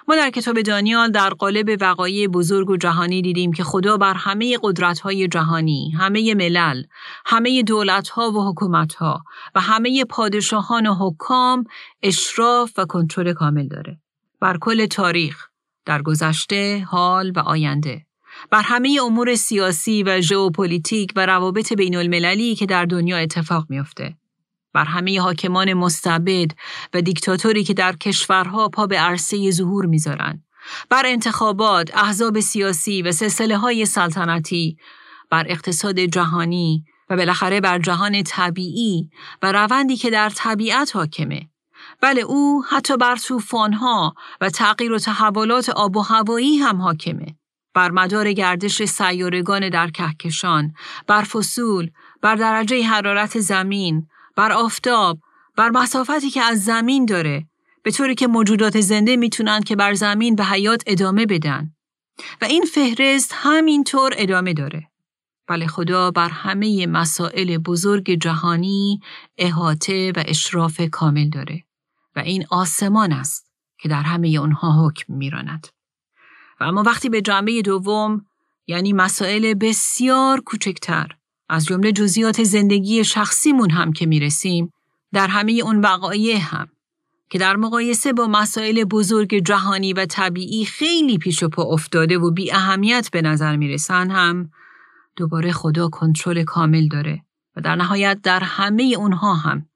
ما در کتاب دانیال در قالب وقایع بزرگ و جهانی دیدیم که خدا بر همه قدرت‌های جهانی، همه ملل، همه دولت‌ها و حکومت‌ها و همه پادشاهان و حکام اشراف و کنترل کامل داره. بر کل تاریخ، در گذشته، حال و آینده. بر همه امور سیاسی و ژئوپلیتیک و روابط بین المللی که در دنیا اتفاق میافته. بر همه حاکمان مستبد و دیکتاتوری که در کشورها پا به عرصه ظهور می‌ذارند بر انتخابات، احزاب سیاسی و سلسله های سلطنتی، بر اقتصاد جهانی و بالاخره بر جهان طبیعی و روندی که در طبیعت حاکمه. بله او حتی بر طوفانها و تغییر و تحولات آب و هوایی هم حاکمه. بر مدار گردش سیارگان در کهکشان، بر فصول، بر درجه حرارت زمین، بر آفتاب، بر مسافتی که از زمین داره به طوری که موجودات زنده می‌تونن که بر زمین به حیات ادامه بدن و این فهرست همینطور ادامه داره. بله خدا بر همه مسائل بزرگ جهانی احاطه و اشراف کامل داره و این آسمان است که در همه اونها حکم میراند. و اما وقتی به جنبه دوم یعنی مسائل بسیار کوچکتر از جمله جزئیات زندگی شخصیمون هم که می‌رسیم در همه اون وقایع هم که در مقایسه با مسائل بزرگ جهانی و طبیعی خیلی پیش و پا افتاده و بی اهمیت به نظر می‌رسن هم دوباره خدا کنترل کامل داره و در نهایت در همه اونها هم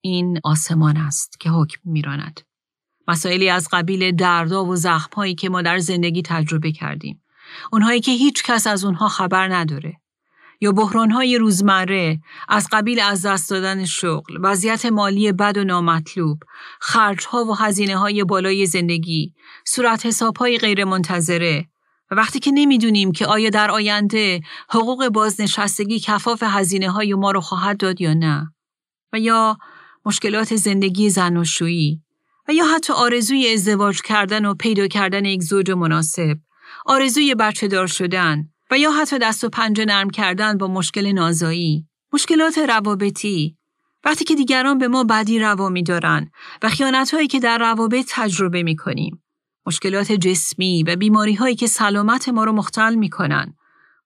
این آسمان است که حکم میراند. مسائلی از قبیل دردا و زخمهایی که ما در زندگی تجربه کردیم. اونهایی که هیچ کس از اونها خبر نداره. یا بحرانهای روزمره از قبیل از دست دادن شغل، وضعیت مالی بد و نامطلوب، خرجها و هزینه های بالای زندگی، صورت حساب های غیر منتظره، و وقتی که نمی‌دونیم که آیا در آینده حقوق بازنشستگی کفاف هزینه های ما رو خواهد داد یا نه و یا مشکلات زندگی زن و شویی و یا حتی آرزوی ازدواج کردن و پیدا کردن یک زوج مناسب، آرزوی بچه دار شدن و یا حتی دست و پنجه نرم کردن با مشکل نازایی، مشکلات روابطی، وقتی که دیگران به ما بدی روا می دارن و خیانت هایی که در روابط تجربه می کنیم. مشکلات جسمی و بیماری هایی که سلامت ما رو مختل می کنن.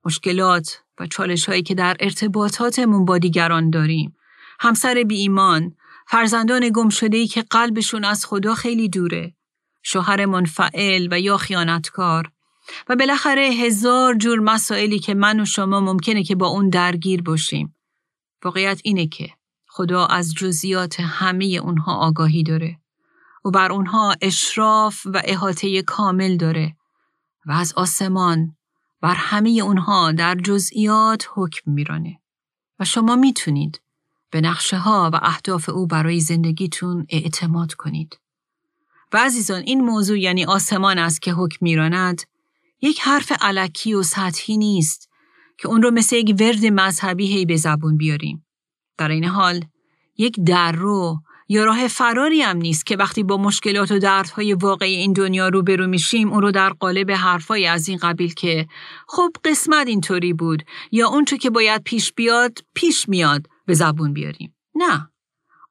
مشکلات و چالش هایی که در ارتباطاتمون با دیگران داریم. همسر بی ایمان، فرزندان گم شده که قلبشون از خدا خیلی دوره. شوهر منفعل و یا خیانتکار و بالاخره هزار جور مسائلی که من و شما ممکنه که با اون درگیر باشیم. واقعیت اینه که خدا از جزیات همه اونها آگاهی داره و بر اونها اشراف و احاطه کامل داره و از آسمان بر همه اونها در جزئیات حکم میرانه و شما می‌تونید به نقشه ها و اهداف او برای زندگیتون اعتماد کنید. و عزیزان این موضوع یعنی آسمان است که حکم میراند یک حرف علکی و سطحی نیست که اون رو مثل یک ورد مذهبی هی به زبون بیاریم. در این حال یک در رو یا راه فراری هم نیست که وقتی با مشکلات و دردهای واقعی این دنیا رو برو میشیم اون رو در قالب حرفای از این قبیل که خب قسمت اینطوری بود یا اونچه که باید پیش بیاد پیش میاد به زبون بیاریم. نه.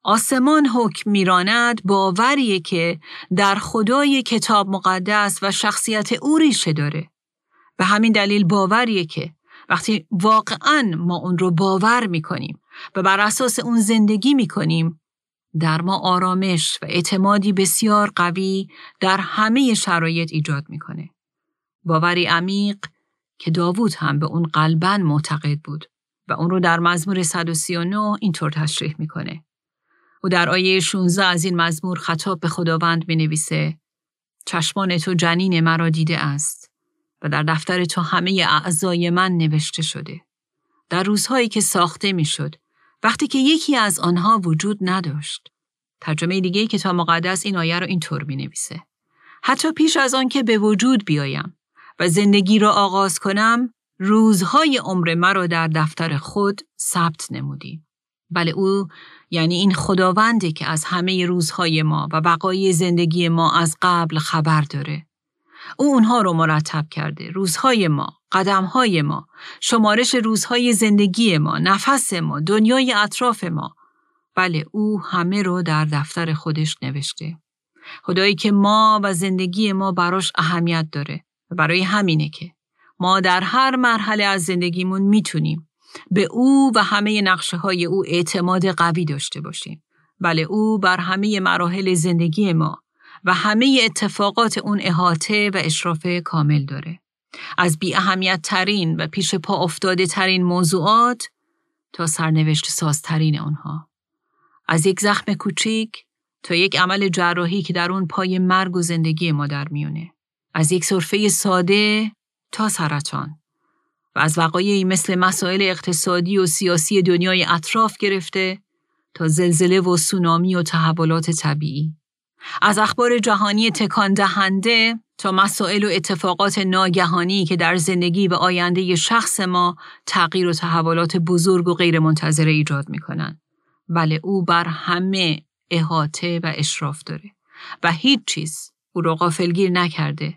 آسمان حکم میراند باوریه که در خدای کتاب مقدس و شخصیت او ریشه داره. به همین دلیل باوریه که وقتی واقعا ما اون رو باور می‌کنیم و بر اساس اون زندگی می‌کنیم در ما آرامش و اعتمادی بسیار قوی در همه شرایط ایجاد می‌کنه. باوری عمیق که داوود هم به اون قلبا معتقد بود و اون رو در مزمور 139 اینطور تشریح می‌کنه. او در آیه 16 از این مزمور خطاب به خداوند می نویسه چشمان تو جنین مرا دیده است و در دفتر تو همه اعضای من نوشته شده. در روزهایی که ساخته می شد وقتی که یکی از آنها وجود نداشت. ترجمه دیگه کتاب مقدس این آیه رو اینطور می نویسه. حتی پیش از آن که به وجود بیایم و زندگی را آغاز کنم روزهای عمر مرا در دفتر خود ثبت نمودی. بله او یعنی این خداونده که از همه روزهای ما و بقای زندگی ما از قبل خبر داره. او اونها رو مرتب کرده. روزهای ما، قدمهای ما، شمارش روزهای زندگی ما، نفس ما، دنیای اطراف ما. بله او همه رو در دفتر خودش نوشته. خدایی که ما و زندگی ما براش اهمیت داره و برای همینه که ما در هر مرحله از زندگیمون می‌تونیم به او و همه نقشه های او اعتماد قوی داشته باشیم. بله او بر همه مراحل زندگی ما و همه اتفاقات اون احاطه و اشراف کامل داره. از بی اهمیت ترین و پیش پا افتاده ترین موضوعات تا سرنوشت سازترین آنها. از یک زخم کوچیک تا یک عمل جراحی که در اون پای مرگ و زندگی ما در میونه. از یک صرفه ساده تا سرطان. و از وقایعی مثل مسائل اقتصادی و سیاسی دنیای اطراف گرفته تا زلزله و سونامی و تحولات طبیعی. از اخبار جهانی تکان دهنده تا مسائل و اتفاقات ناگهانی که در زندگی و آینده شخص ما تغییر و تحولات بزرگ و غیر منتظره ایجاد می. بله او بر همه احاطه و اشراف داره و هیچ چیز او رو غافلگیر نکرده.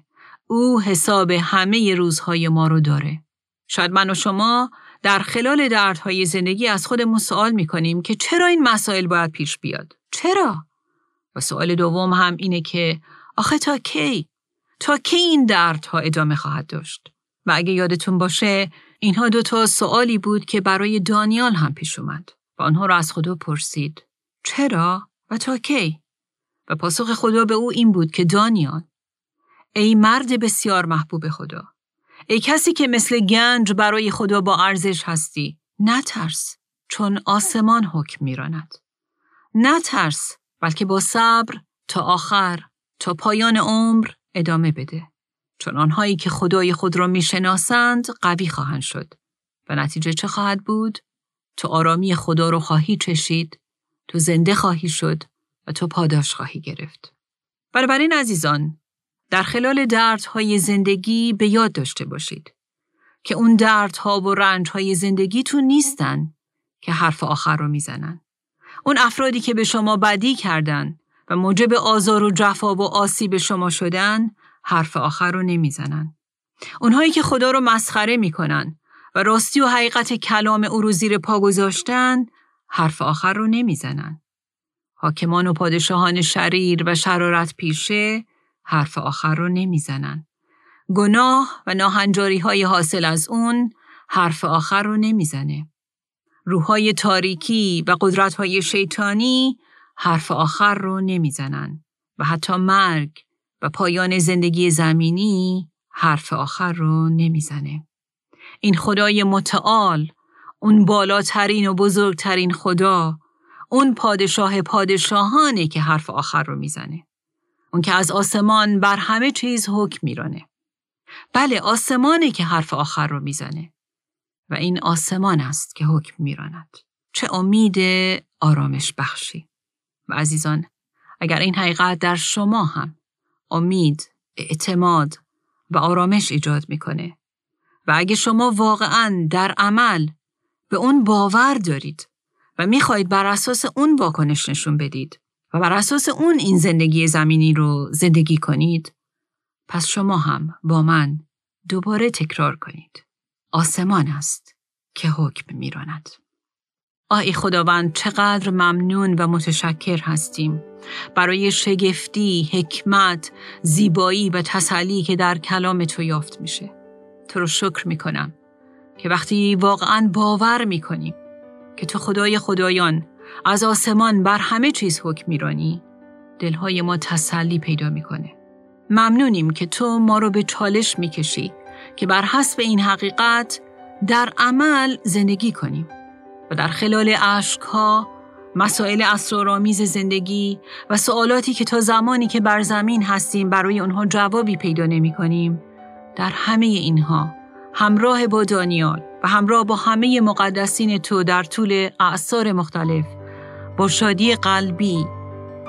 او حساب همه روزهای ما رو داره. شاید من و شما در خلال دردهای زندگی از خودمون سوال می‌کنیم که چرا این مسائل باید پیش بیاد؟ چرا؟ و سوال دوم هم اینه که آخه تا کی؟ تا کی این دردها ادامه خواهد داشت؟ و اگه یادتون باشه اینها دو تا سوالی بود که برای دانیال هم پیش اومد و آنها را از خدا پرسید چرا و تا کی؟ و پاسخ خدا به او این بود که دانیال ای مرد بسیار محبوب خدا ای کسی که مثل گنج برای خدا با ارزش هستی. نترس چون آسمان حکم میراند. نترس بلکه با صبر تا آخر تا پایان عمر ادامه بده. چون آنهایی که خدای خود را می‌شناسند قوی خواهند شد. و نتیجه چه خواهد بود؟ تو آرامی خدا رو خواهی چشید تو زنده خواهی شد و تو پاداش خواهی گرفت. بنابراین عزیزان در خلال دردهای زندگی به یاد داشته باشید که اون دردها و رنجهای زندگیتون نیستن که حرف آخر رو می‌زنن. اون افرادی که به شما بدی کردن و موجب آزار و جفا و آسیب شما شدن حرف آخر رو نمی‌زنن. اونهایی که خدا رو مسخره می‌کنن و راستی و حقیقت کلام او رو زیر پا گذاشتن حرف آخر رو نمی‌زنن. حاکمان و پادشاهان شریر و شرارت پیشه حرف آخر رو نمی‌زنن. گناه و ناهنجاری های حاصل از اون حرف آخر رو نمی‌زنه. روحای تاریکی و قدرت های شیطانی حرف آخر رو نمی‌زنن و حتی مرگ و پایان زندگی زمینی حرف آخر رو نمی‌زنه. این خدای متعال، اون بالاترین و بزرگترین خدا، اون پادشاه پادشاهانه که حرف آخر رو می‌زنه. اون که از آسمان بر همه چیز حکم میرانه. بله آسمانه که حرف آخر رو می‌زنه. و این آسمان است که حکم میراند. چه امید آرامش بخشی. و عزیزان اگر این حقیقت در شما هم امید، اعتماد و آرامش ایجاد می‌کنه و اگه شما واقعا در عمل به اون باور دارید و می‌خواهید بر اساس اون واکنش نشون بدید بر اساس اون این زندگی زمینی رو زندگی کنید پس شما هم با من دوباره تکرار کنید. آسمان است که حکم میراند. آی خداوند چقدر ممنون و متشکر هستیم. برای شگفتی، حکمت، زیبایی و تسلی که در کلام تو یافت میشه. تو رو شکر می‌کنم که وقتی واقعا باور می‌کنیم که تو خدای خدایان از آسمان بر همه چیز حکم میرانی دلهای ما تسلی پیدا می‌کنه. ممنونیم که تو ما رو به چالش می‌کشی که بر حسب این حقیقت در عمل زندگی کنیم و در خلال ها مسائل اسرارآمیز زندگی و سوالاتی که تا زمانی که بر زمین هستیم برای آنها جوابی پیدا نمی کنیم در همه اینها همراه با دانیال و همراه با همه مقدسین تو در طول اعثار مختلف با شادی قلبی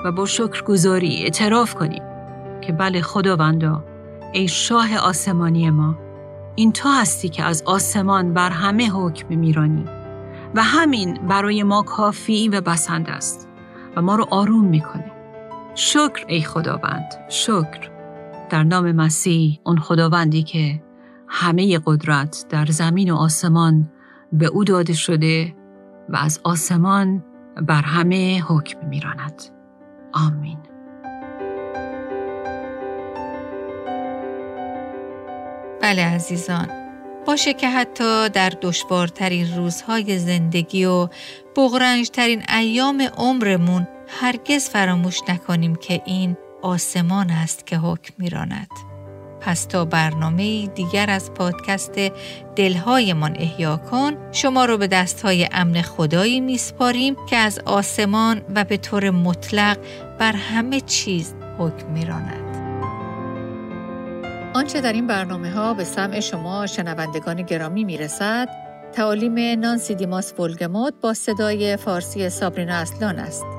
و با شکرگزاری اعتراف کنیم که بله خداوندا ای شاه آسمانی ما این تو هستی که از آسمان بر همه حکم میرانی و همین برای ما کافی و بسند است و ما رو آروم می‌کنه شکر ای خداوند شکر. در نام مسیح اون خداوندی که همه قدرت در زمین و آسمان به او داده شده و از آسمان بر همه حکم میراند آمین بله عزیزان باشه که حتی در دشوارترین روزهای زندگی و بغرنجترین ایام عمرمون هرگز فراموش نکنیم که این آسمان است که حکم میراند. پس تا برنامه دیگر از پادکست دلهایمان احیا کن شما رو به دستهای امن خدایی میسپاریم که از آسمان و به طور مطلق بر همه چیز حکم میراند. آنچه در این برنامه ها به سمع شما شنوندگان گرامی می‌رسد تعالیم نانسی دیماس ولگموت با صدای فارسی سابرینا اصلان است.